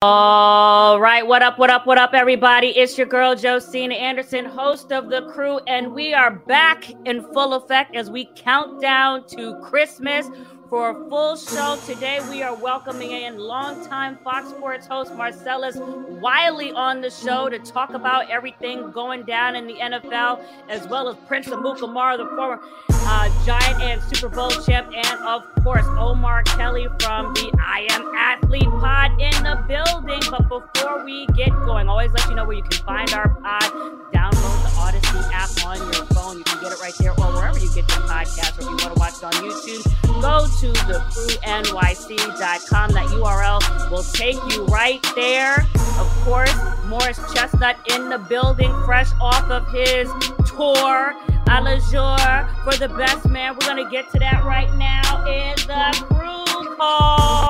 All right, what up, what up, what up, everybody? It's your girl Josina Anderson, host of the crew, and we are back in full effect as we count down to Christmas. For a full show today, we are welcoming in longtime Fox Sports host Marcellus Wiley on the show to talk about everything going down in the NFL, as well as Prince Amukamara, the former uh, Giant and Super Bowl champ, and of course Omar Kelly from the I Am Athlete Pod in the building. But before we get going, always let you know where you can find our pod. Download Odyssey app on your phone. You can get it right there or wherever you get your podcast. Or if you want to watch it on YouTube, go to thecrewnyc.com. That URL will take you right there. Of course, Morris Chestnut in the building, fresh off of his tour. A la jour for the best man. We're going to get to that right now in the crew call.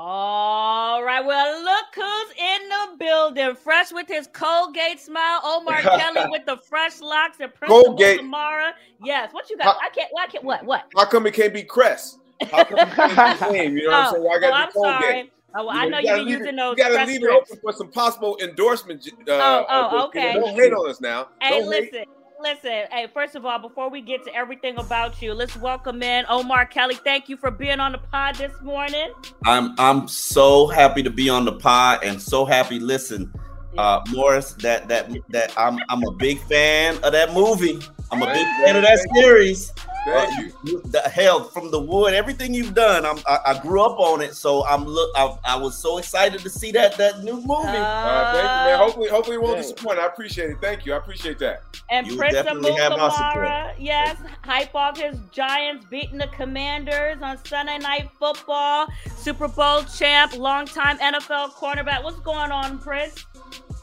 All right, well, look who's in the building. Fresh with his Colgate smile. Omar Kelly with the fresh locks and Prince Colgate. Samara. Yes, what you got? I can't, why can't, what, what? How come it can't be Crest? How come it can't be? You know what I'm saying? Why I oh, got I'm to Colgate? sorry. Oh, well, I know you you've been using it, those You gotta leave it open for some possible endorsement. Uh, Oh, oh, okay. Don't hate on us now. Hey, Don't hate. Listen. Hey, first of all, before we get to everything about you, let's welcome in Omar Kelly. Thank you for being on the pod this morning. I'm I'm so happy to be on the pod and so happy. Listen, uh, Morris, that that that I'm I'm a big fan of that movie. I'm a big fan of that series. Uh, Thank you, you- the hell from the wood, everything you've done. I'm I, I grew up on it, so I'm look. I, I was so excited to see that that new movie. Uh, thank you, man. Hopefully, hopefully it won't Yeah. disappoint. I appreciate it. Thank you. I appreciate that. And You Prince definitely have our support. Amukamara, yes, hype off his Giants beating the Commanders on Sunday Night Football. Super Bowl champ, longtime NFL cornerback. What's going on, Prince?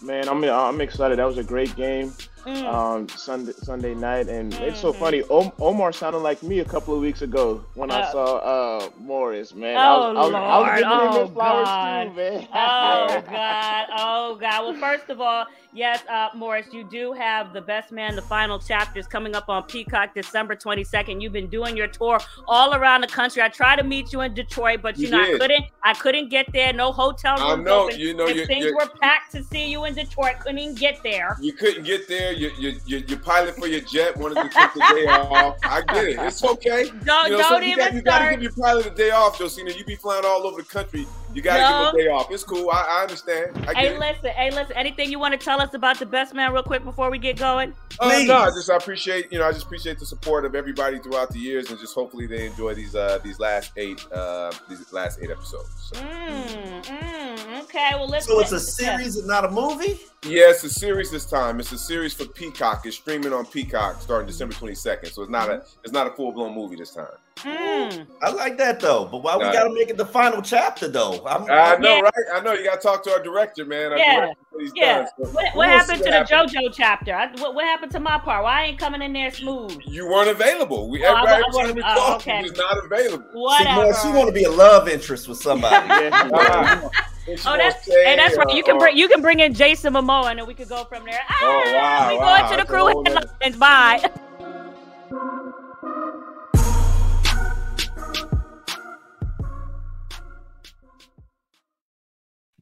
Man, I'm I'm excited. That was a great game. Mm. Um, Sunday Sunday night, and it's so Mhm. funny. O- Omar sounded like me a couple of weeks ago when I Uh, saw uh Morris. Man, Oh, I was, I was, I was Lord. giving Oh, his flowers God. too, man. Oh God! Oh God! Well, first of all, yes, uh, Morris, you do have the Best Man, the final chapters coming up on Peacock December twenty second. You've been doing your tour all around the country. I tried to meet you in Detroit, but you, You know I couldn't. I couldn't get there. No hotel I rooms know. open. You know, if you- things you- were packed to see you in Detroit, couldn't even get there. You couldn't get there. You, you, you, your pilot for your jet wanted to take the day off. I get it. It's okay. Don't You know, don't you, even got, you got to give your pilot a day off, Josina. You be flying all over the country. You got to No. give a day off. It's cool. I, I understand. I get Hey, it. listen, hey, listen. Anything you want to tell us about the Best Man, real quick, before we get going? Uh, Please. no, I just I appreciate you know I just appreciate the support of everybody throughout the years, and just hopefully they enjoy these uh these last eight uh these last eight episodes. So. Mm, mm, okay, well let's. So it's a series and not a movie. Yeah, it's a series this time. It's a series for Peacock. It's streaming on Peacock starting December twenty second. So it's not a it's not a full blown movie this time. Mm. I like that though, but why we Nah. gotta make it the final chapter though? I'm, I know, Yeah. right? I know. You got to talk to our director, man. Our Yeah, director, what Yeah. done. So What, we'll what happened to the happens. JoJo chapter? I, what, what happened to my part? Why I ain't coming in there smooth? You weren't available. We Oh, I- everybody I every time wasn't- we oh, okay. you was not available. See, Whatever. She want to be a love interest with somebody. Yeah. What you Oh, that's say, hey, that's right. You can or- bring you can bring in Jason Momoa and then we could go from there. Ah, Oh, wow, we wow. going to the That's a crew whole nother- headlines. Bye.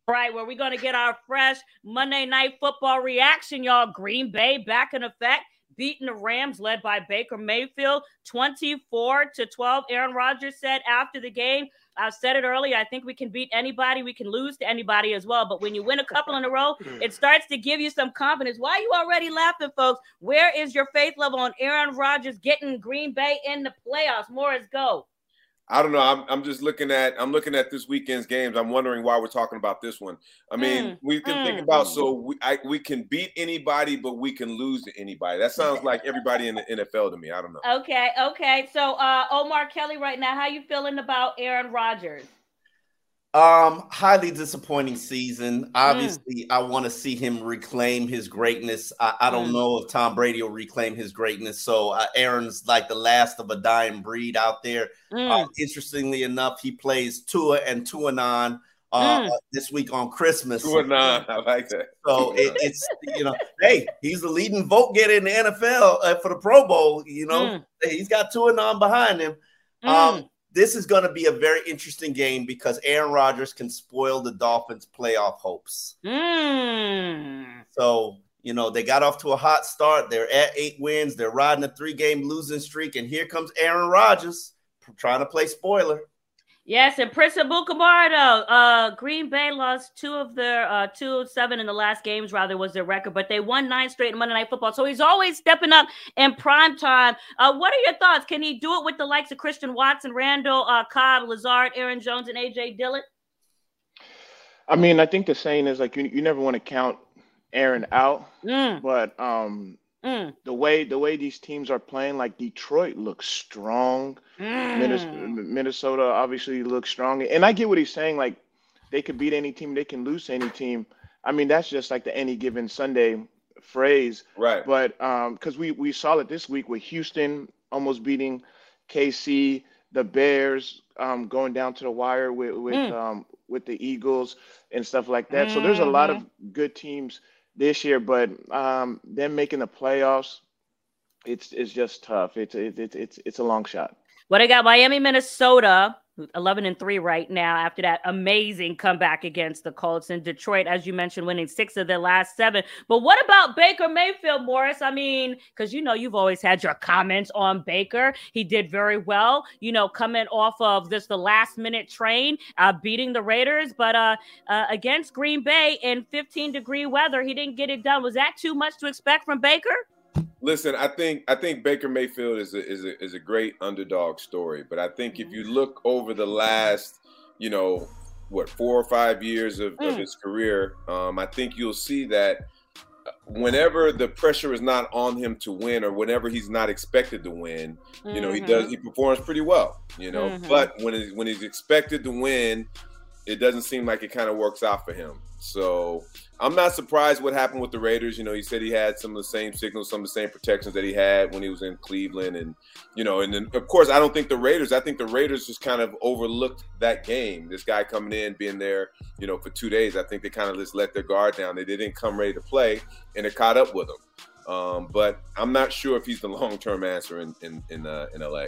Right, where we're going to get our fresh Monday night football reaction, y'all. Green Bay back in effect, beating the Rams led by Baker Mayfield 24 to 12. Aaron Rodgers said after the game, I said it earlier. I think we can beat anybody. We can lose to anybody as well. But when you win a couple in a row, it starts to give you some confidence. Why are you already laughing, folks? Where is your faith level on Aaron Rodgers getting Green Bay in the playoffs? More Morris, go. I don't know. I'm, I'm just looking at I'm looking at this weekend's games. I'm wondering why we're talking about this one. I mean, Mm, we can think mm. about so we I, we can beat anybody, but we can lose to anybody. That sounds like everybody in the NFL to me. I don't know. Okay, okay. So uh Omar Kelly right now, how you feeling about Aaron Rodgers? Um, highly disappointing season. Obviously, I want to see him reclaim his greatness. I, I don't Mm. know if Tom Brady will reclaim his greatness. So uh, Aaron's like the last of a dying breed out there. Mm, Uh, interestingly enough, he plays Tua and Tuanon uh, Mm. this week on Christmas. Two and nine. I like that. So it, it's you know, hey, he's the leading vote getter in the NFL uh, for the Pro Bowl. You know, Mm. he's got Tuanon behind him. mm. Um, this is going to be a very interesting game because Aaron Rodgers can spoil the Dolphins' playoff hopes. Mm. So, you know, they got off to a hot start. They're at eight wins. They're riding a three game losing streak. And here comes Aaron Rodgers trying to play spoiler. Yes, and Prince Amukamara, uh, Green Bay lost two of their uh, two of seven in the last games, rather was their record, but they won nine straight in Monday Night Football. So he's always stepping up in prime time. Uh, what are your thoughts? Can he do it with the likes of Christian Watson, Randall, uh, Cobb, Lazard, Aaron Jones, and AJ Dillon? I mean, I think the saying is like you, you never want to count Aaron out, Mm, but um, mm, the way the way these teams are playing, like Detroit looks strong. Mm. Minnesota obviously looks strong, and I get what he's saying. Like they could beat any team, they can lose any team. I mean, that's just like the any given Sunday phrase. Right. But um, because we we saw it this week with Houston almost beating KC, the Bears um, going down to the wire with with Mm. um, with the Eagles and stuff like that. So there's a lot of good teams this year, but um, them making the playoffs, it's it's just tough. It's it's it's it's, a long shot. What I got Miami, Minnesota, 11 and 3 right now after that amazing comeback against the Colts in Detroit, as you mentioned, winning six of their last seven. But what about Baker Mayfield, Morris? I mean, because you know, you've always had your comments on Baker. He did very well, you know, coming off of this the last minute train, uh, beating the Raiders, but uh, uh, against Green Bay in 15 degree weather, he didn't get it done. Was that too much to expect from Baker? Listen, I think I think Baker Mayfield is a is a is a great underdog story, but I think if you look over the last, you know, what four or five years of, of Mm. his career, um, I think you'll see that uh, whenever the pressure is not on him to win, or whenever he's not expected to win, you know, he Mhm. does he performs pretty well, you know. Mhm. But when he's when he's expected to win, it doesn't seem like it kind of works out for him. So I'm not surprised what happened with the Raiders. You know, he said he had some of the same signals, some of the same protections that he had when he was in Cleveland, and you know, and then of course I don't think the Raiders. I think the Raiders just kind of overlooked that game. This guy coming in, being there, you know, for two days. I think they kind of just let their guard down. They didn't come ready to play, and it caught up with them. Um, but I'm not sure if he's the long term answer in in in, uh, in LA.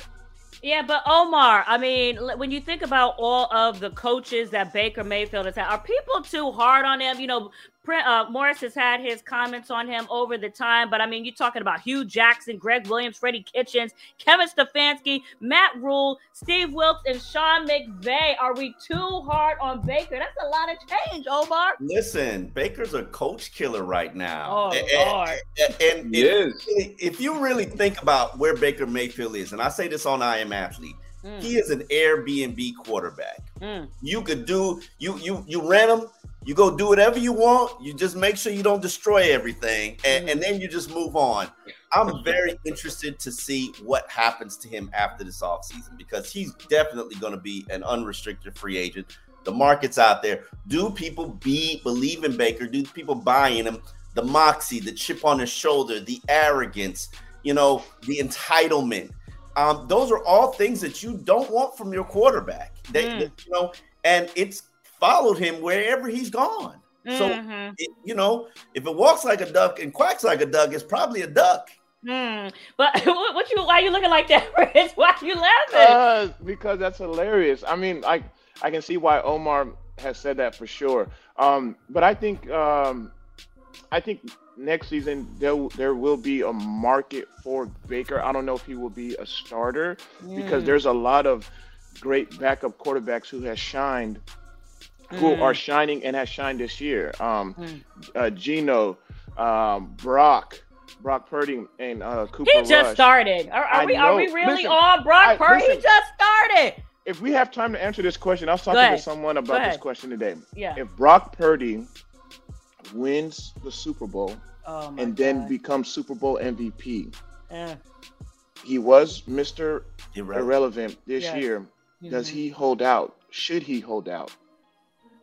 Yeah, but Omar, I mean, when you think about all of the coaches that Baker Mayfield has had, are people too hard on him? You know, uh, Morris has had his comments on him over the time, but I mean, you're talking about Hue Jackson, Gregg Williams, Freddie Kitchens, Kevin Stefanski, Matt Rhule, Steve Wilks, and Sean McVay. Are we too hard on Baker? That's a lot of change, Omar. Listen, Baker's a coach killer right now. Oh, And- Lord. and- and He if- if you really think about where Baker Mayfield is, and I say this on I Am Athlete, Mm, he is an Airbnb quarterback. mm, You could do you you you rent him, you go do whatever you want. You just make sure you don't destroy everything, and, and then you just move on. I'm very interested to see what happens to him after this offseason because he's definitely going to be an unrestricted free agent. The market's out there. Do people be believe in Baker? Do people buy in him? The moxie, the chip on his shoulder, the arrogance, you know, the entitlement. Um, those are all things that you don't want from your quarterback. They, Mm. you know, and it's followed him wherever he's gone. So, mhm. it, you know, if it walks like a duck and quacks like a duck, it's probably a duck. Hmm. But what, what you? Why are you looking like that, Rich? Why are you laughing? Uh, because that's hilarious. I mean, I I can see why Omar has said that for sure. Um, but I think um, I think next season there there will be a market for Baker. I don't know if he will be a starter mm. because there's a lot of great backup quarterbacks who has shined, mm. who are shining and has shined this year. Um, mm. uh, Geno, um, Brock. Brock Purdy and uh, Cooper. He just Rush. started. Are, are we? Are we really listen, on Brock I, Purdy? Listen, he just started. If we have time to answer this question, I was talking to someone about this question today. Yeah. If Brock Purdy wins the Super Bowl oh and God. then becomes Super Bowl MVP, yeah. he was Mr. Irrelevant, Irrelevant this yes. year. Mm-hmm. Does he hold out? Should he hold out?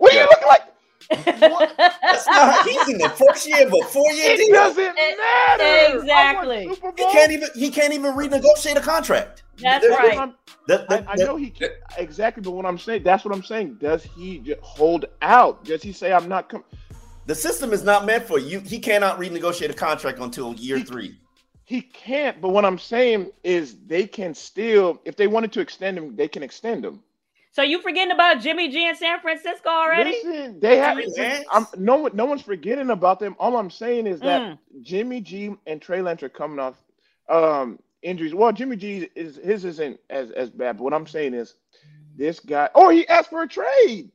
What do you look like? That's not he's in the first year of a four year deal. It doesn't matter. Exactly. He can't even he can't even renegotiate a contract. That's There's, right. The, the, I, I, know he can, exactly, but what I'm saying, that's what I'm saying. Does he hold out? Does he say I'm not coming? The system is not meant for you. He cannot renegotiate a contract until year he, three. He can't. But what I'm saying is they can still, if they wanted to extend him, they can extend him. So you forgetting about Jimmy G in San Francisco already? Listen, they have I'm, no one. No one's forgetting about them. All I'm saying is that mm. Jimmy G and Trey Lance are coming off um, injuries. Well, Jimmy G is his isn't as as bad. But what I'm saying is, this guy. Oh, he asked for a trade.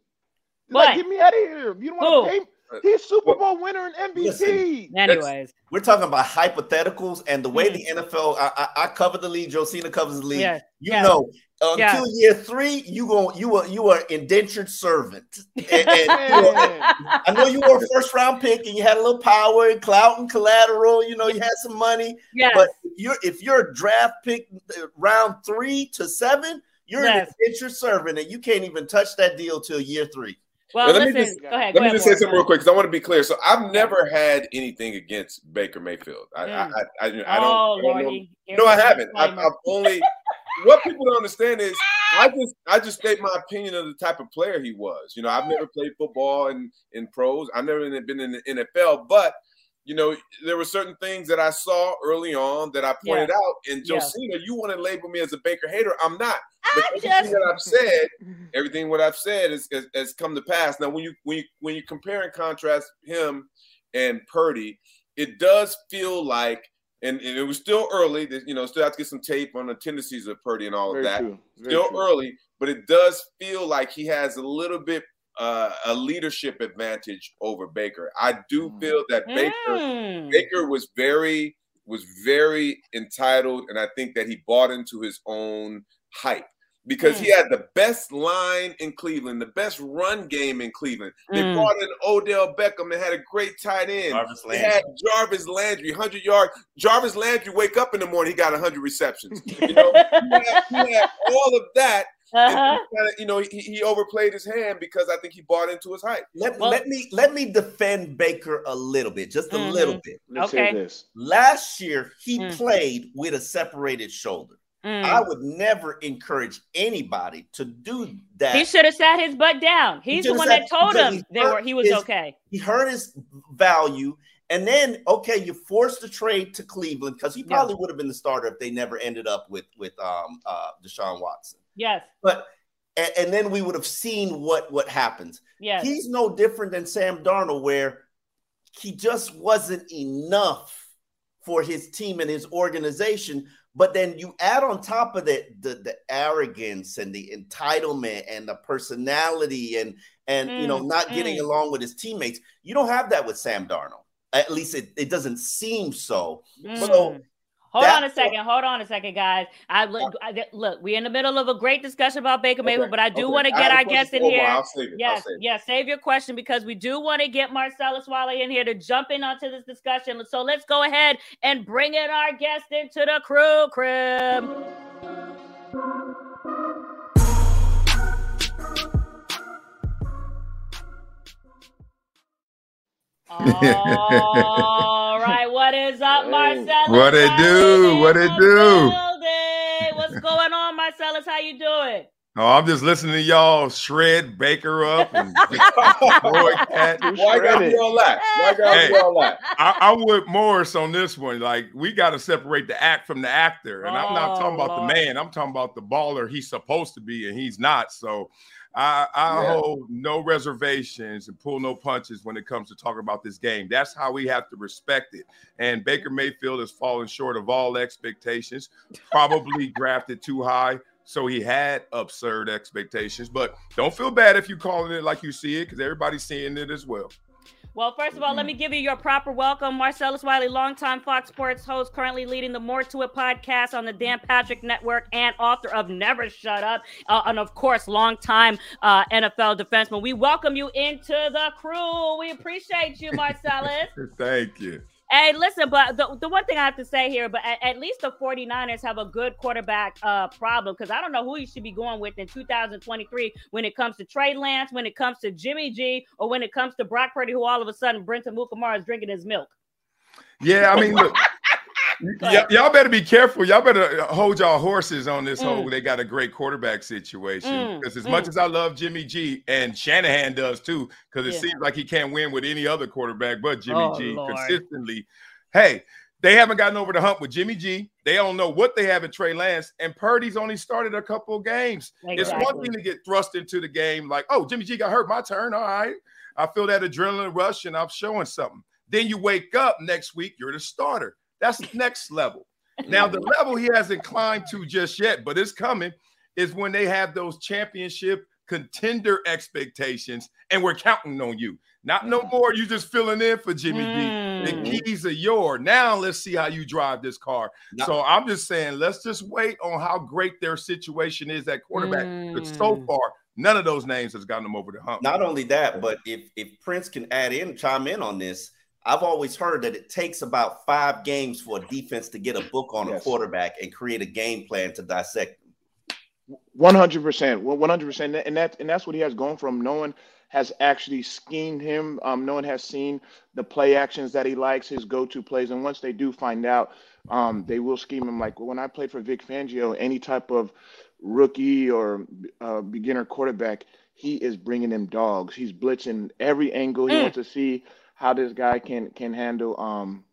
Like, get me out of here. You don't want to pay. He's Super Bowl winner and MVP. Listen, Anyways, we're talking about hypotheticals and the way mm-hmm. the NFL. I, I, I, cover the league. Josina covers the league. Yeah. You yeah. know, until yeah. year three, you go. You are you are indentured servant. And, and I know you were a first round pick and you had a little power and clout and collateral. You know, you had some money. Yeah. But you're if you're a draft pick uh, round three to seven, you're yes. an indentured servant and you can't even touch that deal till year three. Well, let listen, me just, go ahead. Let go me ahead, just say something real quick because I want to be clear. So I've never had anything against Baker Mayfield. I, mm. I, I, I, I, don't. Oh, I don't no, I haven't. I've, I've only. what people don't understand is I just I just state my opinion of the type of player he was. You know, I've never played football in in pros. I've never been in the NFL, but you know, there were certain things that I saw early on that I pointed yeah. out. And Josina, yeah. you want to label me as a Baker hater. I'm not. But I everything just... that I've said, everything what I've said is, is, has come to pass. Now, when you when you when you compare and contrast him and Purdy, it does feel like, and, and it was still early. You know, still have to get some tape on the tendencies of Purdy and all Very of that. Still true. early, but it does feel like he has a little bit uh, a leadership advantage over Baker. I do mm. feel that Baker mm. Baker was very was very entitled, and I think that he bought into his own hype because mm. he had the best line in Cleveland, the best run game in Cleveland. They mm. brought in Odell Beckham and had a great tight end. Jarvis they had Jarvis Landry, 100 yards. Jarvis Landry wake up in the morning, he got 100 receptions. You know, he, had, he had all of that uh-huh. Kinda, you know, he, he overplayed his hand because I think he bought into his hype. Let, well, let me let me defend Baker a little bit, just a mm-hmm. little bit. Let's okay. this. Last year, he mm. played with a separated shoulder. Mm. I would never encourage anybody to do that. He should have sat his butt down. He's he the one that told him they were he was his, okay. He hurt his value. And then, okay, you forced the trade to Cleveland because he probably yeah. would have been the starter if they never ended up with with um, uh, Deshaun Watson. Yes. But and, and then we would have seen what what happens. Yes. He's no different than Sam Darnold, where he just wasn't enough for his team and his organization. But then you add on top of that the, the arrogance and the entitlement and the personality and and mm, you know mm, not mm. getting along with his teammates. You don't have that with Sam Darnold. At least it, it doesn't seem so. Mm. So Hold on a second. Hold on a second, guys. I look. I, look, we're in the middle of a great discussion about Baker Mayfield, okay. but I do okay. want to get our guests in here. I'll save it. Yes, save yes. Save your question because we do want to get Marcellus Wiley in here to jump in onto this discussion. So let's go ahead and bring in our guest into the crew crib. Right, what is up, Marcellus? What it do? What it do? What's going on, Marcellus? How you doing? Oh, I'm just listening to y'all shred Baker up and boy cat. Why got you all that? Why got hey, you all that? I, I would Morris on this one. Like we got to separate the act from the actor, and oh, I'm not talking about oh, Lord. the man. I'm talking about the baller he's supposed to be, and he's not. So I, I Yeah. hold no reservations and pull no punches when it comes to talking about this game. That's how we have to respect it. And Baker Mayfield has fallen short of all expectations, probably drafted too high. So he had absurd expectations. But don't feel bad if you calling it like you see it, because everybody's seeing it as well. Well, first of all, let me give you your proper welcome. Marcellus Wiley, longtime Fox Sports host, currently leading the More to It podcast on the Dan Patrick Network and author of Never Shut Up. Uh, and of course, longtime uh, NFL defenseman. We welcome you into the crew. We appreciate you, Marcellus. Thank you. Hey, listen, but the, the one thing I have to say here, but at, at least the 49ers have a good quarterback uh, problem because I don't know who you should be going with in 2023 when it comes to Trey Lance, when it comes to Jimmy G, or when it comes to Brock Purdy, who all of a sudden Prince Amukamara is drinking his milk. Yeah, I mean, look, y- y'all better be careful. Y'all better hold y'all horses on this whole. Mm. They got a great quarterback situation. Mm, Because as mm. much as I love Jimmy G, and Shanahan does too, because it Yeah. seems like he can't win with any other quarterback but Jimmy Oh, G Lord. consistently. Hey, they haven't gotten over the hump with Jimmy G. They don't know what they have in Trey Lance, and Purdy's only started a couple of games. It's one thing to get thrust into the game, like, oh, Jimmy G got hurt, my turn. All right. I feel that adrenaline rush and I'm showing something. Then you wake up next week, you're the starter. That's next level. Now, the level he hasn't climbed to just yet, but it's coming, is when they have those championship contender expectations and we're counting on you. Not no more, you just filling in for Jimmy G. Mm. The keys are yours. Now let's see how you drive this car. No. So I'm just saying, let's just wait on how great their situation is at quarterback. Because so Mm. far, none of those names has gotten them over the hump. Not only that, but if if Prince can add in, chime in on this. I've always heard that it takes about five games for a defense to get a book on a quarterback and create a game plan to dissect. One hundred percent. One hundred percent, and that and that's what he has gone from. No one has actually schemed him. Um, no one has seen the play actions that he likes, his go-to plays, and once they do find out, um, they will scheme him. Like when I played for Vic Fangio, any type of rookie or uh, beginner quarterback, he is bringing them dogs. He's blitzing every angle. He Mm. wants to see how this guy can can handle um,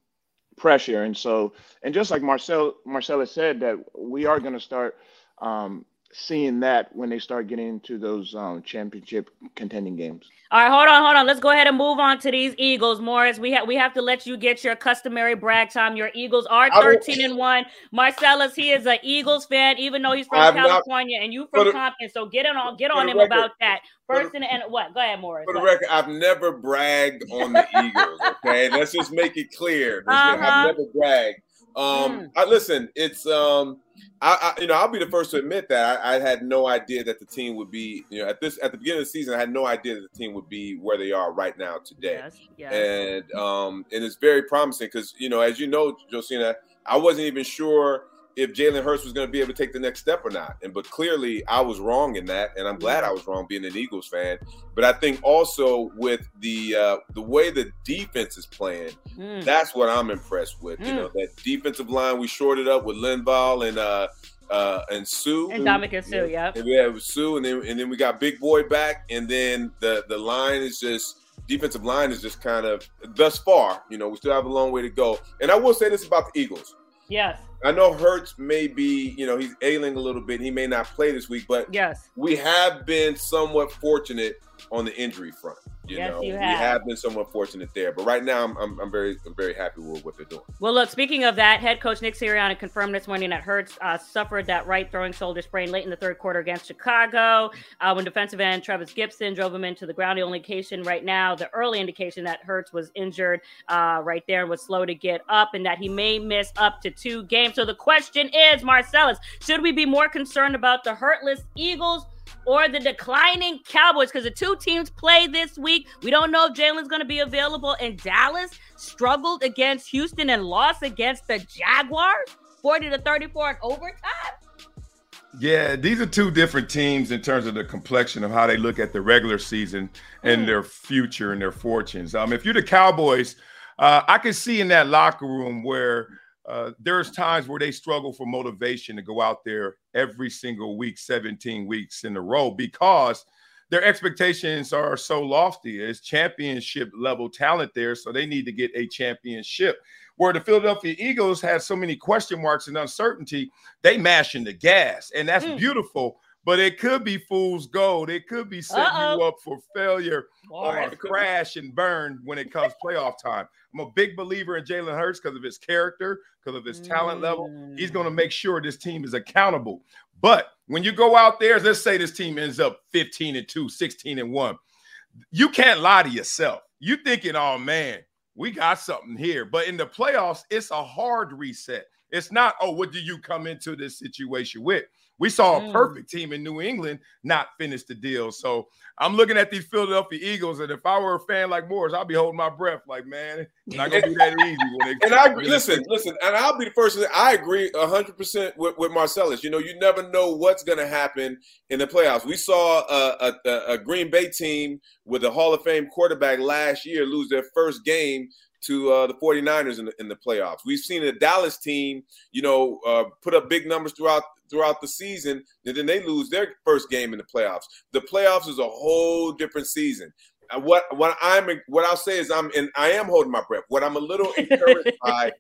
pressure, and so and just like Marcel Marcella said, that we are going to start um, seeing that when they start getting into those um, championship contending games. All right, hold on, hold on. Let's go ahead and move on to these Eagles, Morris. We have we have to let you get your customary brag time. Your Eagles are 13 and 1. Marcellus, he is an Eagles fan, even though he's from I have not- California and you for from the- Compton. So get on on get on him record- about that. for the- First and, and what? Go ahead, Morris. For the record, I've never bragged on the Eagles. Okay, let's just make it clear. Uh-huh. I've never bragged. Um, Mm. I listen. It's um, I, I you know I'll be the first to admit that I, I had no idea that the team would be you know at this at the beginning of the season I had no idea that the team would be where they are right now today. Yes, yes. and um, and it's very promising because you know, as you know, Josina, I wasn't even sure if Jalen Hurts was going to be able to take the next step or not. And but clearly, I was wrong in that, and I'm glad I was wrong being an Eagles fan. But I think also with the uh, the way the defense is playing, Mm. that's what I'm impressed with. You Mm. know, that defensive line we shorted up with Linval and uh uh and Suh. And Dominic and Suh, yep. And we have Suh, and then and then we got Big Boy back, and then the the line is just defensive line is just kind of thus far. You know, we still have a long way to go. And I will say this about the Eagles. Yes, I know Hurts may be, you know, he's ailing a little bit. He may not play this week, but yes. we have been somewhat fortunate on the injury front. You Yes, know, you we have. have been somewhat fortunate there. But right now, I'm, I'm, I'm very, I'm very happy with what they're doing. Well, look, speaking of that, head coach Nick Sirianni confirmed this morning that Hurts uh, suffered that right throwing shoulder sprain late in the third quarter against Chicago uh, when defensive end Trevis Gipson drove him into the ground. The only indication right now, the early indication that Hurts was injured uh, right there and was slow to get up and that he may miss up to two games. So the question is, Marcellus, should we be more concerned about the hurtless Eagles? Or the declining Cowboys because the two teams play this week. We don't know if Jalen's going to be available. And Dallas struggled against Houston and lost against the Jaguars, 40 to 34 in overtime. Yeah, these are two different teams in terms of the complexion of how they look at the regular season and Mm. their future and their fortunes. Um, if you're the Cowboys, uh, I can see in that locker room where uh, there's times where they struggle for motivation to go out there every single week, 17 weeks in a row, because their expectations are so lofty. It's championship level talent there, so they need to get a championship. Where the Philadelphia Eagles had so many question marks and uncertainty, they mashing the gas, and that's Mm. beautiful. But it could be fool's gold. It could be setting Uh-oh. you up for failure or a crash and burn when it comes playoff time. I'm a big believer in Jalen Hurts because of his character, because of his talent level. He's going to Mm. make sure this team is accountable. But when you go out there, let's say this team ends up 15 and 2, 16 and 1. You can't lie to yourself. You thinking, oh man, we got something here. But in the playoffs, it's a hard reset. It's not, oh, what do you come into this situation with? We saw a Mm. perfect team in New England not finish the deal. So I'm looking at these Philadelphia Eagles, and if I were a fan like Morris, I'd be holding my breath, like, man, it's not gonna be that easy. When it, And I agree. Listen, listen, and I'll be the first. to say I agree hundred percent with, with Marcellus. You know, you never know what's going to happen in the playoffs. We saw a, a, a Green Bay team with a Hall of Fame quarterback last year lose their first game to uh, the 49ers in the, in the playoffs. We've seen a Dallas team, you know, uh, put up big numbers throughout throughout the season, and then they lose their first game in the playoffs. The playoffs is a whole different season. What what I'm what I'll say is I'm and I am holding my breath. What I'm a little encouraged by,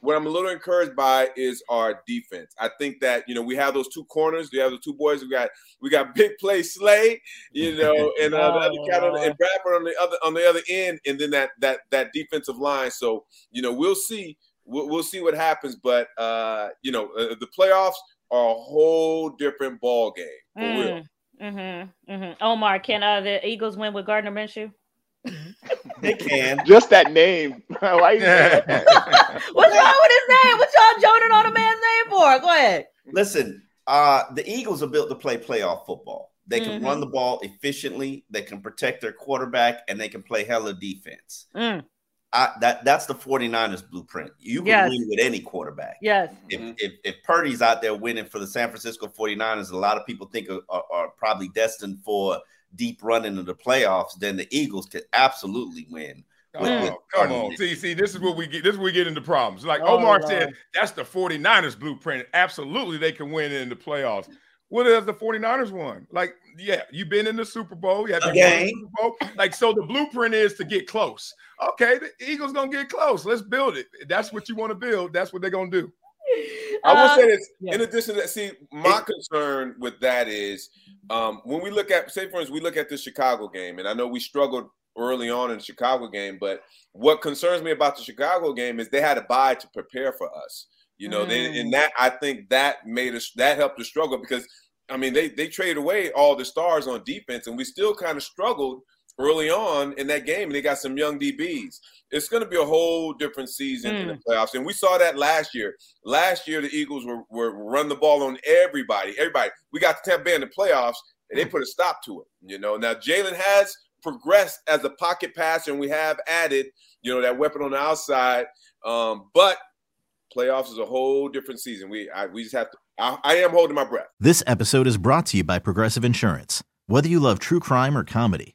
what I'm a little encouraged by is our defense. I think that you know we have those two corners. We have the two boys. We got we got big play Slay, you know, and uh, the other cat on, and Bradberry on the other on the other end, and then that that that defensive line. So you know we'll see we'll, we'll see what happens. But uh, you know uh, the playoffs are a whole different ball game for real. Mm, mm-hmm, mm-hmm. Omar, can uh, the Eagles win with Gardner Minshew? They can. Just that name. Why you that? What's wrong with his name? What y'all joining on a man's name for? Go ahead. Listen, uh, the Eagles are built to play playoff football. They can Mhm. run the ball efficiently. They can protect their quarterback, and they can play hella defense. Mm, I, that that's the 49ers blueprint. You can Yes. win with any quarterback. yes. If, if if Purdy's out there winning for the San Francisco 49ers, a lot of people think are, are, are probably destined for deep run into the playoffs, then the Eagles could absolutely win. with- Oh, with come on. See, see, this is what we get. This is where we get into problems. Like Oh, Omar Lord. said, that's the 49ers blueprint. Absolutely, they can win in the playoffs. What has the 49ers won? Like, yeah, you've been in the Super Bowl. You have A you won the game. Super Bowl. Like, so the blueprint is to get close. Okay, the Eagles gonna get close. Let's build it. That's what you want to build. That's what they're gonna do. I will Uh, say this. yeah. In addition to that, see, my concern with that is um, when we look at, say, for instance, we look at the Chicago game, and I know we struggled early on in the Chicago game, but what concerns me about the Chicago game is they had a bye to prepare for us. You know, they Mm. and that I think that made us that helped us struggle because I mean they they traded away all the stars on defense, and we still kind of struggled early on in that game, and they got some young DBs. It's going to be a whole different season in the playoffs, and we saw that last year. Last year, the Eagles were were run the ball on everybody. Everybody. We got the Tampa Bay in the playoffs, and they put a stop to it. You know, now Jalen has progressed as a pocket passer, and we have added, you know, that weapon on the outside. Um, but playoffs is a whole different season. We I, we just have to. I, I am holding my breath. This episode is brought to you by Progressive Insurance. Whether you love true crime or comedy,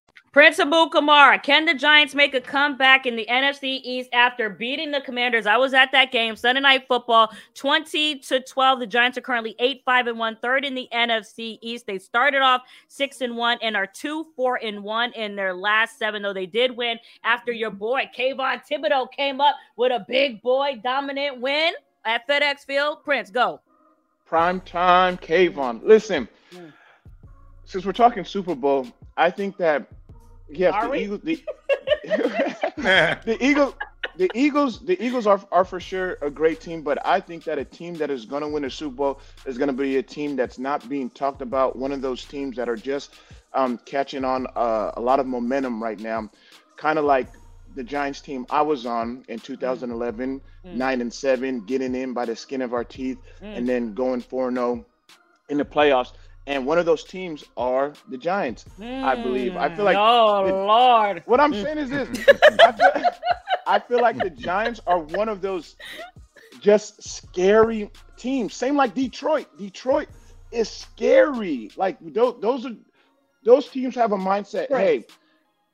Prince Amukamara, can the Giants make a comeback in the NFC East after beating the Commanders? I was at that game, Sunday Night Football, 20 to 12. The Giants are currently 8 5 and 1, third in the NFC East. They started off 6 and 1 and are 2 4 and 1 in their last seven, though they did win after your boy Kayvon Thibodeaux came up with a big boy dominant win at FedEx Field. Prince, go. Prime time, Kayvon. Listen, Mm. since we're talking Super Bowl, I think that yes, Are the we? Eagles, the, the Eagles, the Eagles, the Eagles are are for sure a great team, but I think that a team that is going to win a Super Bowl is going to be a team that's not being talked about. One of those teams that are just um, catching on uh, a lot of momentum right now, kind of like the Giants team I was on in 2011, Mm. nine and seven, getting in by the skin of our teeth, Mm. and then going four and zero in the playoffs. And one of those teams are the Giants. I believe. I feel like oh the- Lord. what I'm saying is this: I feel, I feel like the Giants are one of those just scary teams. Same like Detroit. Detroit is scary. Like those, those are those teams have a mindset. Hey,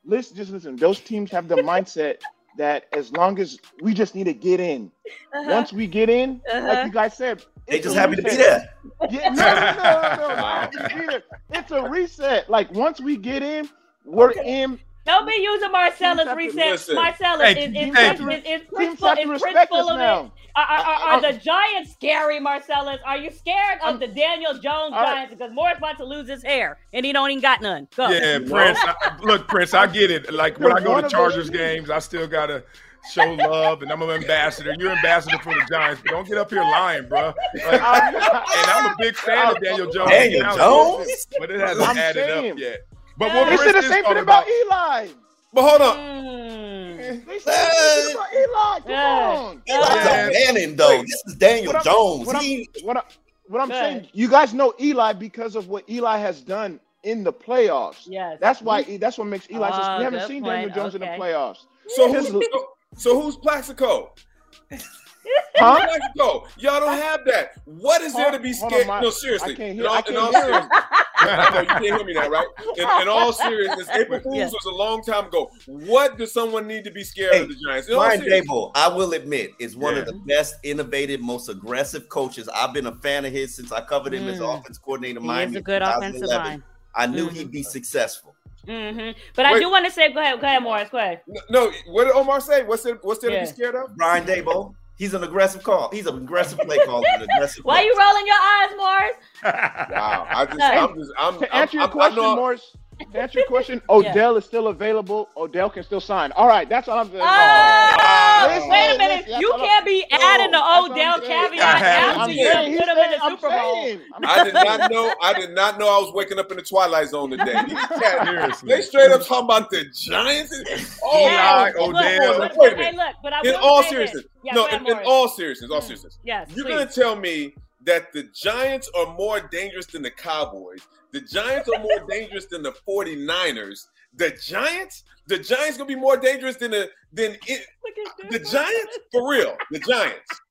listen, just listen. Those teams have the mindset that as long as we just need to get in. Uh-huh. Once we get in, Uh-huh. like you guys said, They just a happy to be there. Yeah, no, no, no, no, no. not happy to be there. It's a reset. Like once we get in, we're in. Don't be using Marcellus Teams have to reset. listen. Marcellus Thank is, you. is, Thank Prince- you. is, is Teams Prince, have to is Prince respect full us of now. it? Are, are, are, are uh, uh, the Giants scary, Marcellus? Are you scared of I'm- the Daniel Jones I- Giants? Because Morris about to lose his hair and he don't even got none. Go. Yeah, Prince. I, look, Prince, I get it. Like when I go One to of those Chargers teams. games, I still gotta show love, and I'm an ambassador. You're ambassador for the Giants, but don't get up here lying, bro. Like, and I'm a big fan of Daniel Jones. Daniel now, Jones? but it hasn't I'm added saying. up yet. But Yeah. what They said the same thing about about, Eli. But hold on. Mm. They said the about Eli. Come Yeah. on. Eli's Yeah. a banning though. This is Daniel What I'm- Jones. What I'm, what, I, what I'm Go saying, you guys know Eli because of what Eli has done in the playoffs. Yes. That's why. That's what makes Eli. Oh, just, we haven't good seen Daniel point. Jones in the playoffs. So His- who's so, so who's Plaxico? Huh? Plaxico. Y'all don't have that. What is there to be scared? my- no, seriously. I can't In all- I in can't all seriousness- no, you can't hear me now, right? In, in all seriousness, April Fools Yeah. was a long time ago. What does someone need to be scared Hey, of the Giants? In all Brian seriousness. Daboll, I will admit, is one Yeah. of the best, innovative, most aggressive coaches. I've been a fan of his since I covered him as Mm. offense coordinator. in He Miami is a good offensive line. I knew Mhm. he'd be successful. Hmm But I do want to say, go ahead, go ahead, Morris, go ahead. No, no, what did Omar say? What's there, what's there Yeah. to be scared of? Brian Daboll, he's an aggressive call. He's an aggressive play caller. An aggressive Why coach. you rolling your eyes, Morris? Wow. I just, No. I'm just, I'm, To I'm, answer your I'm, I question, know- Morris. To answer your question, Odell is still available. Odell can still sign. All right, that's all I'm saying. Oh, Listen, wait a minute. listen, you can't be adding the Odell caveat I had after to. you put him in the I'm Super Bowl. saying, I'm I did not know. I did not know I was waking up in the twilight zone today. Seriously. they straight up talking about the Giants. Oh, Eli, oh, Odell. wait, Look, wait a hey, look, but I In all seriousness. Yeah, no, in, in all seriousness, all Mm. seriousness. Yes, You're please. gonna tell me that the Giants are more dangerous than the Cowboys. The Giants are more dangerous than the 49ers. The Giants, the Giants gonna be more dangerous than the than it, the. Giants for real. The Giants.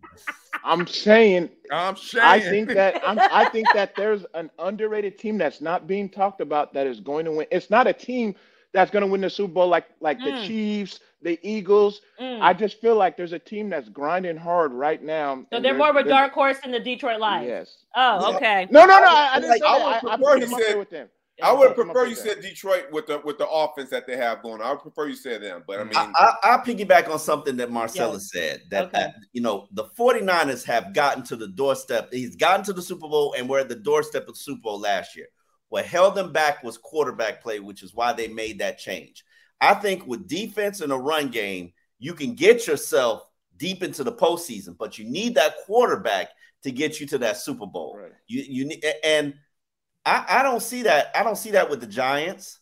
I'm saying I'm saying. I think that I'm, I think that there's an underrated team that's not being talked about that is going to win. It's not a team that's going to win the Super Bowl like like the Mm. Chiefs, the Eagles. Mm. I just feel like there's a team that's grinding hard right now. so and they're more of a they're- dark horse than the Detroit Lions. Yes. Oh, Yeah. okay. No, no, no. I, I didn't Like, say I that. would I, I prefer put you them said- with them. I would Come up prefer you said Detroit with the with the offense that they have going. I would prefer you said them, but I mean, I, I, I'll piggyback on something that Marcella said that, Okay. that, you know, the 49ers have gotten to the doorstep. He's gotten to the Super Bowl and we're at the doorstep of the Super Bowl last year. What held them back was quarterback play, which is why they made that change. I think with defense and a run game, you can get yourself deep into the postseason, but you need that quarterback to get you to that Super Bowl. Right. You you need and I, I don't see that. I don't see that with the Giants.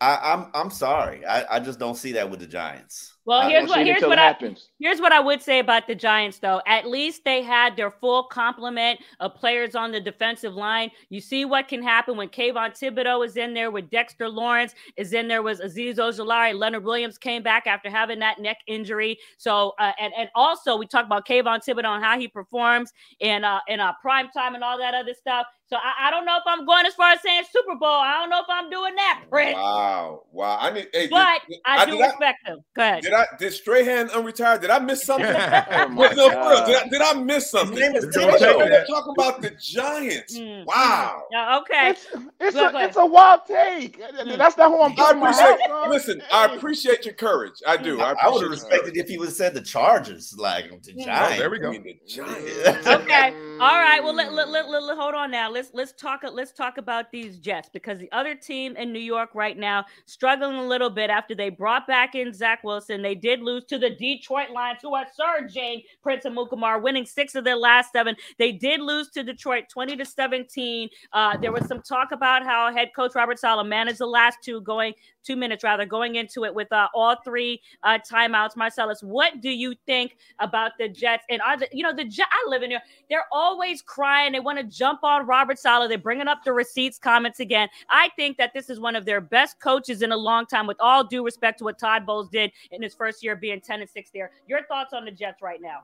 I, I'm I'm sorry. I, I just don't see that with the Giants. Well, here's what here's what it I here's what I would say about the Giants, though. At least they had their full complement of players on the defensive line. You see what can happen when Kayvon Thibodeaux is in there, with Dexter Lawrence is in there, was Azeez Ojulari, Leonard Williams came back after having that neck injury. So, uh, and and also we talk about Kayvon Thibodeaux and how he performs in uh in uh, prime time and all that other stuff. So I, I don't know if I'm going as far as saying Super Bowl. I don't know if I'm doing that, Prince. Wow, wow. I need. Hey, But did, I do did respect him. Go ahead. Did I did Strahan unretire? Did I miss something? Oh my no, for real, did, I, did I miss something? name is We're Thibodeaux. talking about the Giants. Mm. Wow. Yeah, okay. It's, it's, a, it's a wild take. That's not who I'm I putting appreciate. house. Listen, I appreciate your courage. I do. I, I, would have respected if he would have said the Chargers, like the Mm. Giants. Oh, there we go. I mean, the Giants. okay. All right. Well, let, let, let, let- hold on now. Let's let's talk let's talk about these Jets because the other team in New York right now struggling a little bit after they brought back in Zach Wilson. They did lose to the Detroit Lions, who are surging. Prince Amukamara winning six of their last seven. They did lose to Detroit, twenty to seventeen. Uh, there was some talk about how head coach Robert Saleh managed the last two, going two minutes rather, going into it with uh, all three uh, timeouts. Marcellus, what do you think about the Jets? And are the you know the Jets? I live in here. They're always crying. They want to jump on Robert Saleh. They're bringing up the receipts comments again. I think that this is one of their best coaches in a long time. With all due respect to what Todd Bowles did in his first year being ten and six there. Your thoughts on the Jets right now?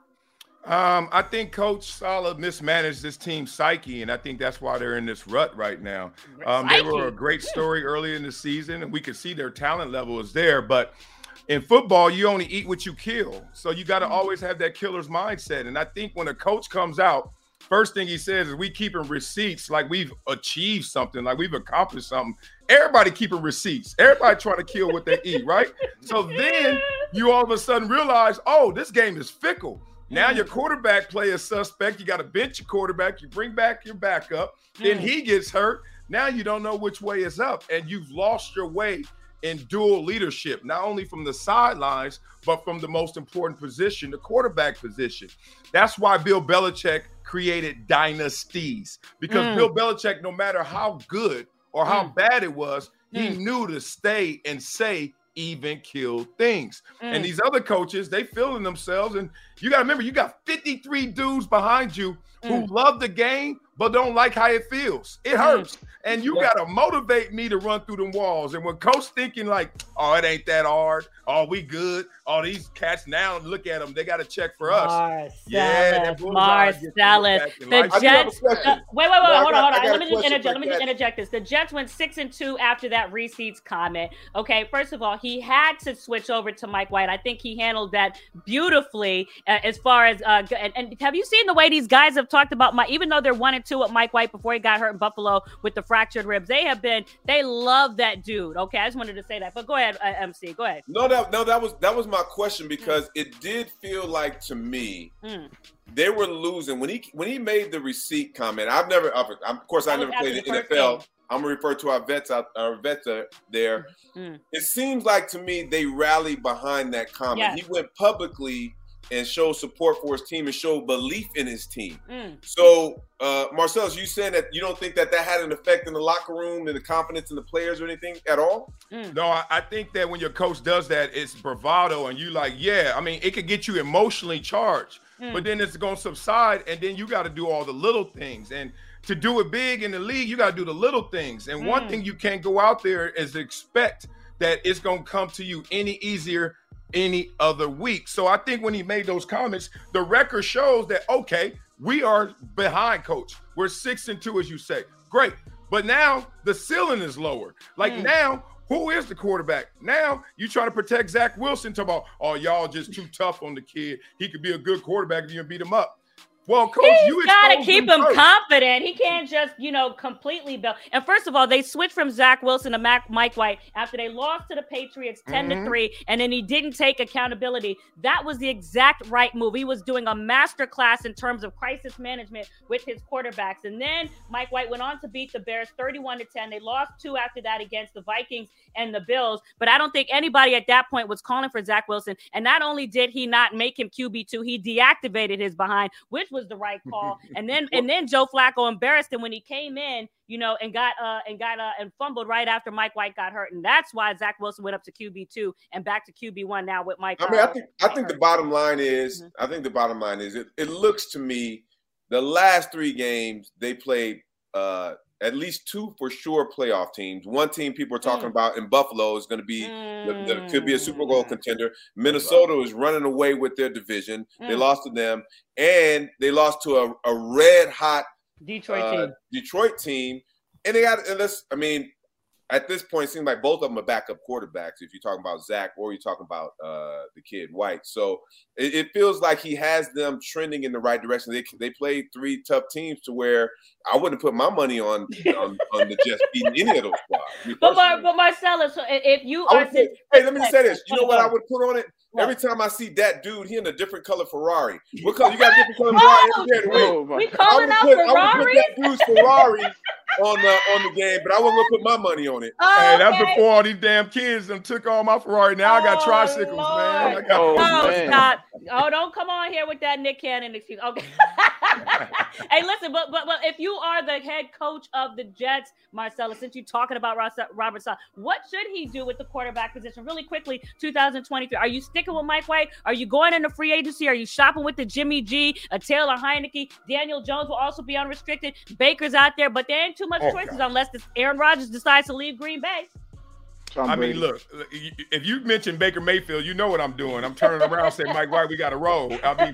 Um, I think Coach Saleh mismanaged this team's psyche, and I think that's why they're in this rut right now. Um, they were a great story early in the season, and we could see their talent level is there. But in football, you only eat what you kill, so you got to always have that killer's mindset. And I think when a coach comes out, first thing he says is, "We keeping receipts like we've achieved something, like we've accomplished something." Everybody keeping receipts. Everybody trying to kill what they eat, right? So then you all of a sudden realize, oh, this game is fickle. Now your quarterback play is suspect. You got to bench your quarterback. You bring back your backup. Then Mm. he gets hurt. Now you don't know which way is up, and you've lost your way in dual leadership, not only from the sidelines, but from the most important position, the quarterback position. That's why Bill Belichick created dynasties because Mm. Bill Belichick, no matter how good or how Mm. bad it was, he Mm. knew to stay and say even kill things. Mm. And these other coaches, they feeling themselves. And you got to remember, you got 53 dudes behind you who Mm. love the game but don't like how it feels. It hurts. And you got to motivate me to run through them walls. And when coach thinking like, oh, it ain't that hard. Oh, we good. Oh, these cats now look at them. They got to check for us. Marcellus, Yeah, that bullseye gets you Marcellus. The life. I do have a Jets. wait, wait, wait, No, hold got- on, hold on. Let me just interject. Let me just interject this. The Jets went six and two after that receipts comment. Okay, first of all, he had to switch over to Mike White. I think he handled that beautifully uh, as far as uh, and, and have you seen the way these guys have talked about Mike? Even though they're one and two with Mike White before he got hurt in Buffalo with the fractured ribs, they have been. They love that dude. Okay, I just wanted to say that. But go ahead, uh, MC. Go ahead. No, that no, that was that was my question because it did feel like to me Mm. they were losing when he when he made the receipt comment. I've never, of of course, I was never played in the NFL. game. I'm gonna refer to our vets out, our vets there. Mm. It seems like to me they rallied behind that comment. Yes. He went publicly and show support for his team and show belief in his team. Mm. So, uh, Marcellus, you saying that you don't think that that had an effect in the locker room and the confidence in the players or anything at all? Mm. No, I, I think that when your coach does that, it's bravado, and you like, yeah. I mean, it could get you emotionally charged, Mm. but then it's gonna subside, and then you got to do all the little things. And to do it big in the league, you got to do the little things. And one Mm. thing you can't go out there is expect that it's gonna come to you any easier any other week. So I think when he made those comments, the record shows that okay, we are behind coach. We're six and two, as you say. Great. But now the ceiling is lower. Like Mm. now, who is the quarterback? Now you trying to protect Zach Wilson, talk about, oh, y'all just too tough on the kid. He could be a good quarterback if you beat him up. Well, coach, you He's got to keep him confident. He can't just, you know, completely build. And first of all, they switched from Zach Wilson to Mac, Mike White after they lost to the Patriots 10 to Mhm. 3, and then he didn't take accountability. That was the exact right move. He was doing a master class in terms of crisis management with his quarterbacks. And then Mike White went on to beat the Bears 31 to 10. They lost two after that against the Vikings and the Bills. But I don't think anybody at that point was calling for Zach Wilson. And not only did he not make him QB2, he deactivated his behind, which was was the right call. and then and then Joe Flacco embarrassed him when he came in, you know, and got uh and got uh and fumbled right after Mike White got hurt, and that's why Zach Wilson went up to QB two and back to QB one now with Mike. I mean, I uh, think I think the bottom line is Mhm. I think the bottom line is it, it looks to me the last three games they played uh at least two for sure playoff teams. One team people are talking Mm. about in Buffalo is going to be the, the- could be a Super Bowl Mm. contender. Minnesota is running away with their division. They Mm. lost to them, and they lost to a, a red hot Detroit uh, team. Detroit team, and they got. This, I mean, at this point, it seems like both of them are backup quarterbacks. If you're talking about Zach or you're talking about uh, the kid White, so it, it feels like he has them trending in the right direction. They they played three tough teams to where I wouldn't put my money on on, on the Jets beating any of those squads. But Mar- personally. but Marcella, so if you are put, hey, let me say this. You know what I would put on it? What? Every time I see that dude, he in a different color Ferrari. What color? You got a different color Ferrari every day of the week. Oh, my we calling out put, I would put that dude's Ferrari on the on the game, but I wasn't gonna put my money on it. Oh, Hey, that's okay. before all these damn kids them took all my Ferrari. Now I got Oh, tricycles, man. I got Oh, Oh, man. stop. Oh, don't come on here with that Nick Cannon excuse. Okay. hey, listen, but, but but if you are the head coach of the Jets, Marcella, since you're talking about Ross, Robert Saleh, what should he do with the quarterback position? Really quickly, 2023. Are you sticking with Mike White? Are you going into free agency? Are you shopping with the Jimmy G, a Taylor Heinicke? Daniel Jones will also be unrestricted. Baker's out there, but there ain't too much Oh, choices God. unless this Aaron Rodgers decides to leave Green Bay. Tom I mean, Brady. look, if you mention Baker Mayfield, you know what I'm doing. I'm turning around and saying, Mike White, we got to roll. I mean,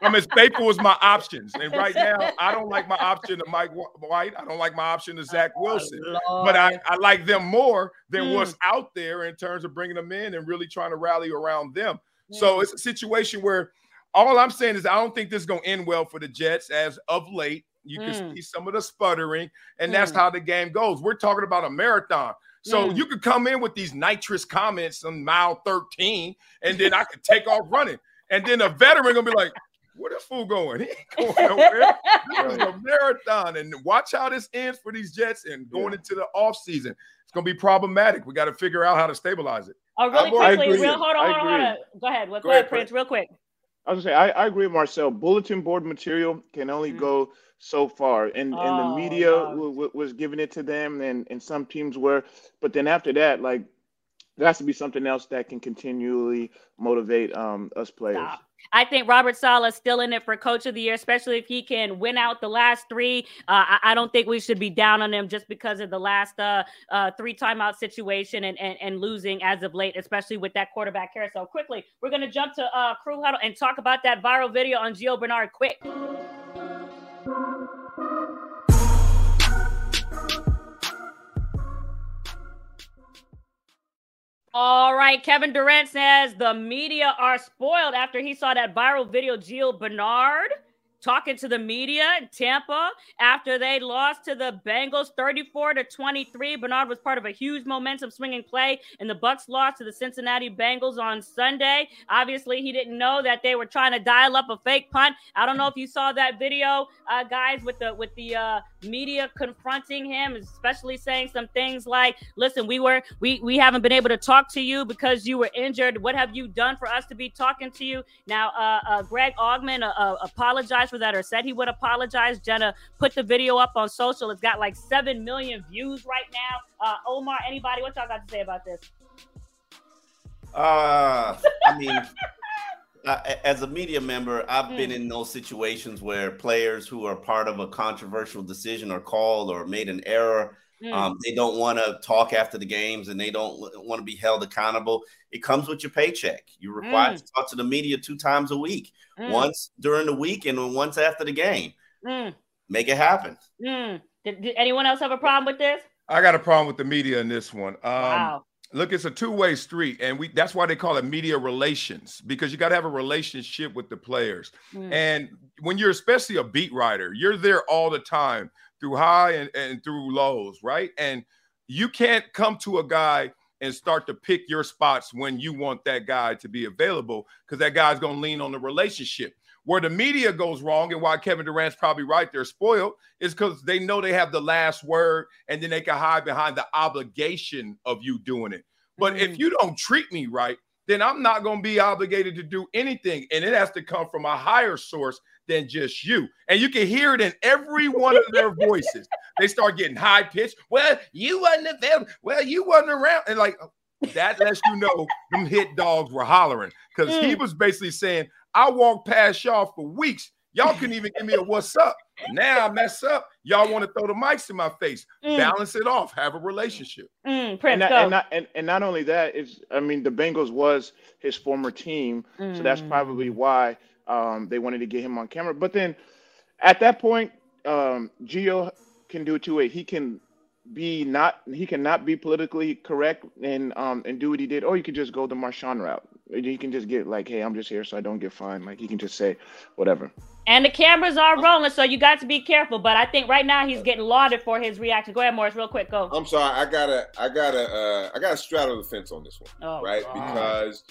I'm as faithful as my options. And right now, I don't like my option of Mike White. I don't like my option of Zach Wilson. But I, I like them more than Mm. what's out there in terms of bringing them in and really trying to rally around them. So Mm. it's a situation where all I'm saying is I don't think this is going to end well for the Jets as of late. You can Mm. see some of the sputtering, and that's Mm. how the game goes. We're talking about a marathon. So Mm. you could come in with these nitrous comments on mile 13, and then I could take off running. And then a veteran gonna be like, where this fool going? He ain't going nowhere. This is a marathon. And watch how this ends for these Jets and going Yeah. into the offseason. It's gonna be problematic. We got to figure out how to stabilize it. Oh, really I quickly, agree. real hold on, I hold on, hold on. Go ahead. Well, Go go, ahead, ahead, Prince, real quick. I was gonna say I, I agree with Marcel. Bulletin board material can only Mm. go so far, and and Oh, the media no. w- w- was giving it to them, and and some teams were, but then after that, like there has to be something else that can continually motivate um us players. Stop. I think Robert Saleh is still in it for Coach of the Year, especially if he can win out the last three. Uh, I, I don't think we should be down on him just because of the last uh, uh, three timeout situation and, and and losing as of late, especially with that quarterback carousel. Quickly, we're gonna jump to uh, Crew Huddle and talk about that viral video on Gio Bernard. Quick. All right, Kevin Durant says the media are spoiled after he saw that viral video. Gio Bernard talking to the media in Tampa after they lost to the Bengals 34 to 23. Bernard was part of a huge momentum swinging play, and the Bucs lost to the Cincinnati Bengals on Sunday. Obviously, he didn't know that they were trying to dial up a fake punt. I don't know if you saw that video, uh, guys, with the with the uh, media confronting him, especially saying some things like, "Listen, we were we we haven't been able to talk to you because you were injured. What have you done for us to be talking to you?" Now, uh, uh, Greg Auman uh, uh, apologized for that or said he would apologize. Jenna put the video up on social. It's got like seven million views right now. Uh, Omar, anybody, what y'all got to say about this? Uh, I mean, uh, as a media member, I've been Mm. in those situations where players who are part of a controversial decision or call or made an error, Mm. um, they don't want to talk after the games and they don't want to be held accountable. It comes with your paycheck. You're required Mm. to talk to the media two times a week, Mm. once during the week and once after the game. Mm. Make it happen. Mm. Did, did anyone else have a problem with this? I got a problem with the media in this one. Um, wow. Look, it's a two-way street, and we that's why they call it media relations because you got to have a relationship with the players. Mm. And when you're especially a beat writer, you're there all the time through high and, and through lows, right? And you can't come to a guy and start to pick your spots when you want that guy to be available because that guy's going to lean on the relationship. Where the media goes wrong and why Kevin Durant's probably right, they're spoiled, is because they know they have the last word and then they can hide behind the obligation of you doing it. But if Mm. you don't treat me right, then I'm not going to be obligated to do anything. And it has to come from a higher source than just you. And you can hear it in every one of their voices. They start getting high pitched. Well, you wasn't available. Well, you wasn't around. And like that lets you know them hit dogs were hollering because mm. he was basically saying, I walked past y'all for weeks. Y'all couldn't even give me a what's up. Now I mess up. Y'all want to throw the mics in my face. Mm. Balance it off. Have a relationship. Mm, Prince, and, not, and, not, and, and, not only that is, I mean, the Bengals was his former team, mm. so that's mm. probably why um, they wanted to get him on camera. But then, at that point, um, Gio can do it two ways. He can be not he cannot be politically correct and um and do what he did, or you could just go the Marshawn route. You can just get like, hey, I'm just here so I don't get fined. Like he can just say whatever. And the cameras are rolling, so you got to be careful. But I think right now he's getting lauded for his reaction. Go ahead, Morris, real quick. Go. I'm sorry, I gotta, I gotta, uh, I gotta straddle the fence on this one, oh, right? God. Because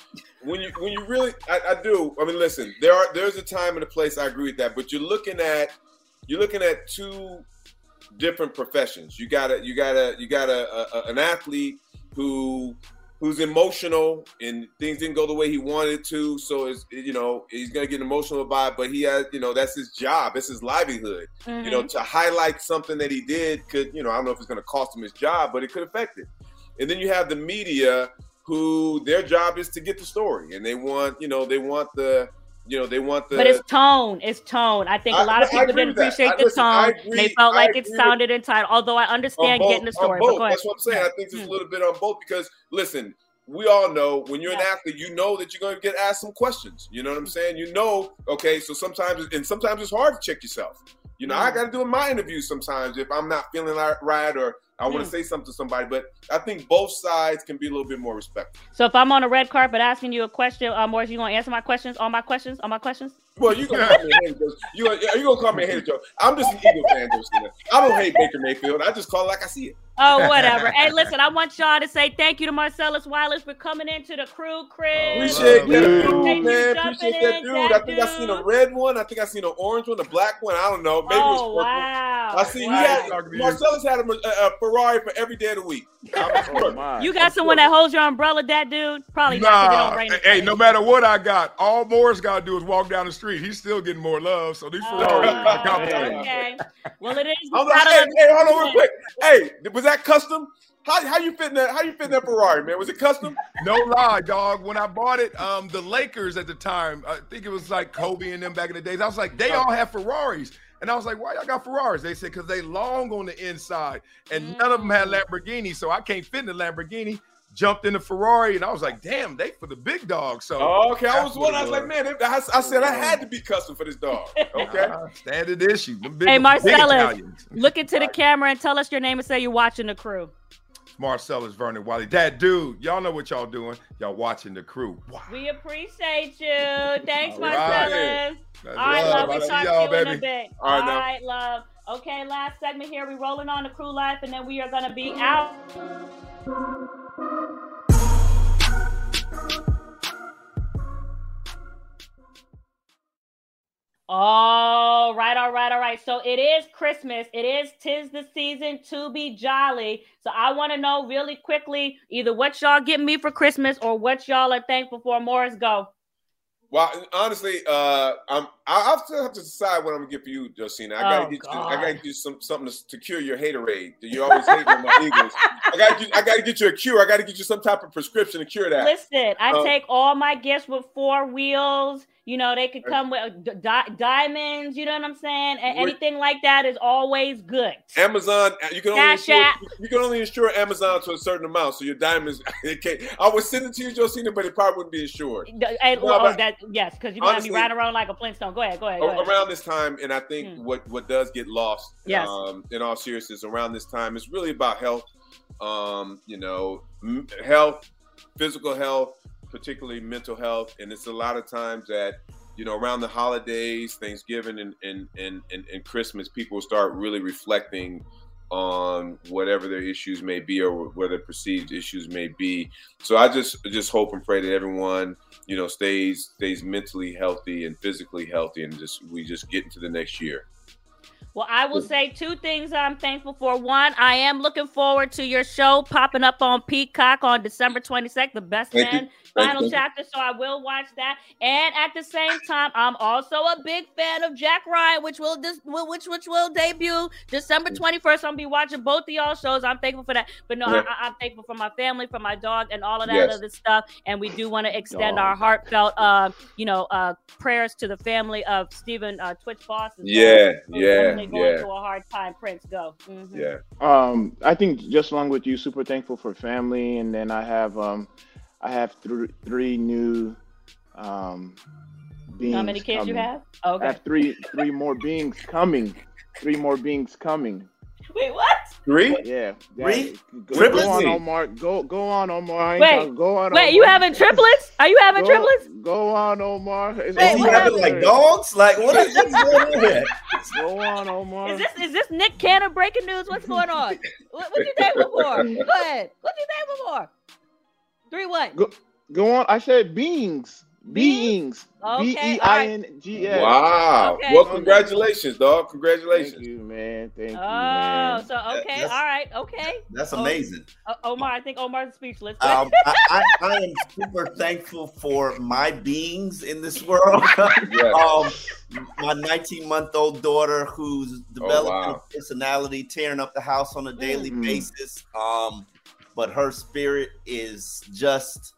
when you, when you really, I, I do. I mean, listen, there are, there's a time and a place. I agree with that, but you're looking at, you're looking at two different professions. You got a, you got a, you got a, a an athlete who who's emotional and things didn't go the way he wanted to. So it's you know he's gonna get emotional about it, but he has you know that's his job, it's his livelihood. Mm-hmm. You know mm-hmm. to highlight something that he did could you know I don't know if it's gonna cost him his job, but it could affect it. And then you have the media who their job is to get the story and they want you know they want the you know, they want the. But it's tone. It's tone. I think a lot of people didn't appreciate the listen, tone. They felt like it sounded entitled. Although I understand both, getting the story. That's what I'm saying. I think there's a hmm. little bit on both because listen, we all know when you're yeah. an athlete, you know that you're going to get asked some questions. You know what I'm saying? You know, okay. So sometimes, and sometimes it's hard to check yourself. You know, I hmm. got to do in my interviews sometimes if I'm not feeling right or I want to mm. say something to somebody. But I think both sides can be a little bit more respectful. So if I'm on a red carpet asking you a question, uh, Morris, you gonna answer my questions? All my questions? All my questions? Well, you gonna call me a hater, you you gonna call me a hater, Joe? I'm just an Eagle fan, Joe. I don't hate Baker Mayfield. I just call it like I see it. Oh, whatever. hey, listen, I want y'all to say thank you to Marcellus Wiley for coming into the crew, Chris. Appreciate that dude, man. Appreciate that dude. I think dude. I seen a red one. I think I seen an orange one, a black one. I don't know. Maybe oh, it's purple. wow. I see wow. he had Marcellus had a, a, Ferrari for every day of the week. oh, you got someone that holds your umbrella, that dude? Probably nah. not. Hey, no matter what I got, all Morris got to do is walk down the street. He's still getting more love. So these oh, Ferraris Okay. Well, it is. I'm like, hey, hey, hold on real quick. Hey, was that custom? How, how you fitting that? How you fitting that Ferrari, man? Was it custom? No lie, dog. When I bought it, um, the Lakers at the time, I think it was like Kobe and them back in the days. I was like, they all have Ferraris, and I was like, why y'all got Ferraris? They said because they long on the inside, and none of them had mm. Lamborghini, so I can't fit in the Lamborghini. Jumped in the Ferrari, and I was like, damn, they for the big dog. So oh, okay, I was one. I was like, man, I, I, said I had to be custom for this dog. Okay, standard issue. Big, hey, Marcellus, look into the camera and tell us your name and say you're watching the crew. Marcellus Vernon Wiley. That dude, y'all know what y'all doing. Y'all watching the crew. Wow. We appreciate you. Thanks, All Marcellus. Right. All right, love. We talk to you baby. in a bit. All right, All right love. Okay, last segment here. We rolling on the crew life, and then we are gonna be out. All right, all right, all right. So it is Christmas. It is tis the season to be jolly. So I want to know really quickly either what y'all get me for Christmas or what y'all are thankful for. Morris, go. Well, honestly, uh, I'm I still have to decide what I'm gonna get for you, Josina. I gotta oh, get God. you. I gotta get some something to, to cure your haterade. You always hate on my Eagles. I gotta I gotta get you a cure. I gotta get you some type of prescription to cure that. Listen, I um, take all my gifts with four wheels. You know, they could come with di- diamonds. You know what I'm saying? And anything like that is always good. Amazon, uh, you can only insure, you can only insure Amazon to a certain amount. So your diamonds, I would send it to you, Josina, but it probably wouldn't be insured. And, oh, that yes, because you're gonna be riding around like a Flintstone. Go ahead, go ahead. Go ahead. Around this time, and I think hmm. what what does get lost, yes. um, in all seriousness, around this time, is really about health. Um, you know, health, physical health particularly mental health. And it's a lot of times that, you know, around the holidays, Thanksgiving and, and, and, and, and Christmas, people start really reflecting on whatever their issues may be or whether perceived issues may be. So I just just hope and pray that everyone, you know, stays stays mentally healthy and physically healthy and just we just get into the next year. Well, I will say two things I'm thankful for. One, I am looking forward to your show popping up on Peacock on December 22nd, the best Thank man final you. chapter. So I will watch that. And at the same time, I'm also a big fan of Jack Ryan, which will dis- which which will debut December 21st. I'm gonna be watching both of y'all shows. I'm thankful for that. But no, Yeah. I, I'm thankful for my family, for my dog, and all of that Yes. other stuff. And we do want to extend Dog. our heartfelt, uh, you know, uh, prayers to the family of Stephen uh, Twitch Boss. Yeah, well Yeah, yeah, going yeah, through a hard time. Prince, go. Mhm. yeah. Um, I think just along with you, super thankful for family, and then I have um, I have three three new um beings. How many kids you coming. have? I Okay. have three three more beings coming. Three more beings coming. Wait, what? Three? Yeah. Three? Go, Triplets? go on, Omar. Go go on, Omar. Wait, go on. Wait, you Omar. having triplets? Are you having Go- triplets? Go on, Omar. It's Wait, Is he what having like dogs? Like what is what's going on here? Go on, Omar. Is this is this Nick Cannon breaking news? What's going on? What, what you thankful before? Go ahead. What you thankful before? Three what? Go, go on. I said beings. Beings. Okay, B E all I right. N G S. Wow. Okay. Well, congratulations, dog. Thank Congratulations. you, man. Thank you, Oh, man. so okay, That's- all right, okay. That's Oh. amazing. Uh, Omar, I think Omar's speechless. Um, I, I, I am super thankful for my beings in this world. Yes. um, my 19 month old daughter who's developing wow. a personality, tearing up the house on a daily Mm. basis. Um, but her spirit is just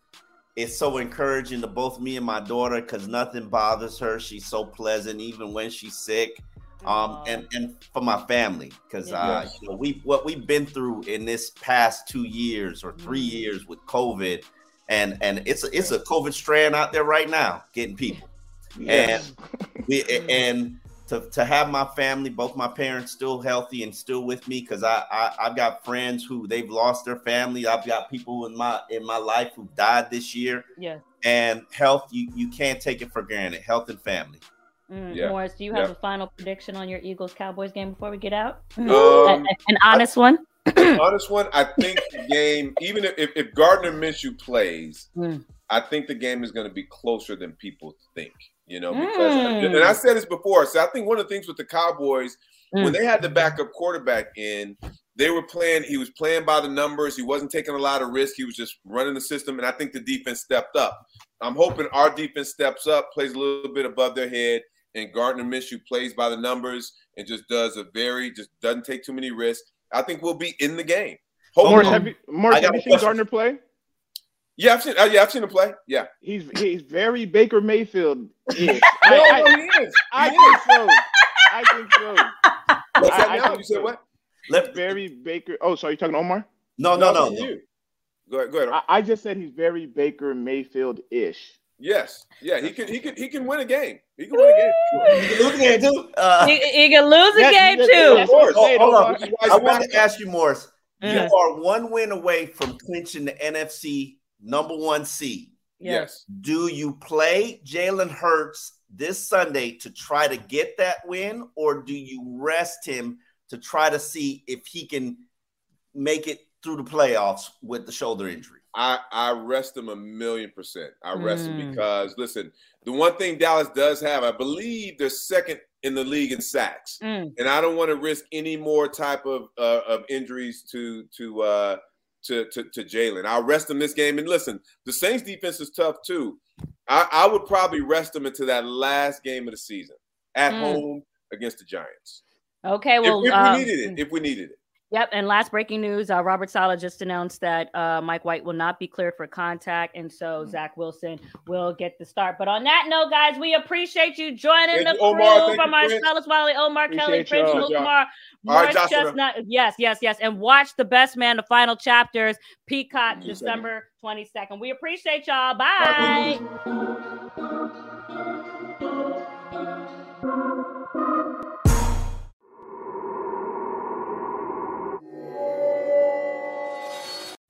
it's so encouraging to both me and my daughter because nothing bothers her. She's so pleasant, even when she's sick. Um, and and for my family because uh, you know we what we've been through in this past two years or three Mhm. years with COVID, and and it's a, it's a COVID strand out there right now getting people. Yes. We, and to, to have my family, both my parents still healthy and still with me, because I, I I've got friends who they've lost their family. I've got people in my in my life who died this year. yeah. And health, you you can't take it for granted. Health and family. Mm, Yeah. Morris, do you have Yeah. a final prediction on your Eagles Cowboys game before we get out? Um, A- a- An honest one. honest one, I think the game, even if, if, if Gardner Minshew plays, Mm. I think the game is going to be closer than people think. You know, because Mm. and I said this before. So I think one of the things with the Cowboys when Mm. they had the backup quarterback in, they were playing. He was playing by the numbers. He wasn't taking a lot of risk. He was just running the system, and I think the defense stepped up. I'm hoping our defense steps up, plays a little bit above their head, and Gardner Minshew plays by the numbers and just does a very just doesn't take too many risks. I think we'll be in the game. Morris, Hopefully, have you, Morris, have you seen. Gardner play? Yeah, I've seen. Uh, yeah, I've seen him play. Yeah, He's he's very Baker Mayfield. ish. no, I, no, I, he is. I He think is. so. I think so. What's that I now? think You said so. what? Let, Very Baker. Oh, sorry, you talking to Omar? no, no, no. it's no. you. Go ahead. Go ahead. I, I just said he's very Baker Mayfield ish. yes. Yeah, he can. He can. He can win a game. He can win a game. You can lose again too. Uh, he, he can lose a Yeah, game yeah, too. That's what I'm Oh, hold on. Which is why I want to ask you, Morris. Mm. You are one win away from clinching the NFC number one seed. Yes. Do you play Jalen Hurts this Sunday to try to get that win, or do you rest him to try to see if he can make it through the playoffs with the shoulder injury? I, I rest him a million percent. I rest him Mm. because listen, the one thing Dallas does have, I believe they're second in the league in sacks, Mm. and I don't want to risk any more type of uh, of injuries to to uh, to to, to Jalen. I'll rest him this game. And listen, the Saints defense is tough too. I, I would probably rest him into that last game of the season at Mm. home against the Giants. Okay, well, if um, we needed it, if we needed it. Yep. And last breaking news: uh, Robert Saleh just announced that uh, Mike White will not be cleared for contact, and so Zach Wilson will get the start. But on that note, guys, we appreciate you joining Thank the you, crew Omar. From Prince. Marcellus Wiley, Omar Kelly, Appreciate Prince y'all. Amukamara, All right. Chestnut. Yes, yes, yes. And watch the best man, the final chapters, Peacock, Thank December twenty second. We appreciate y'all. Bye.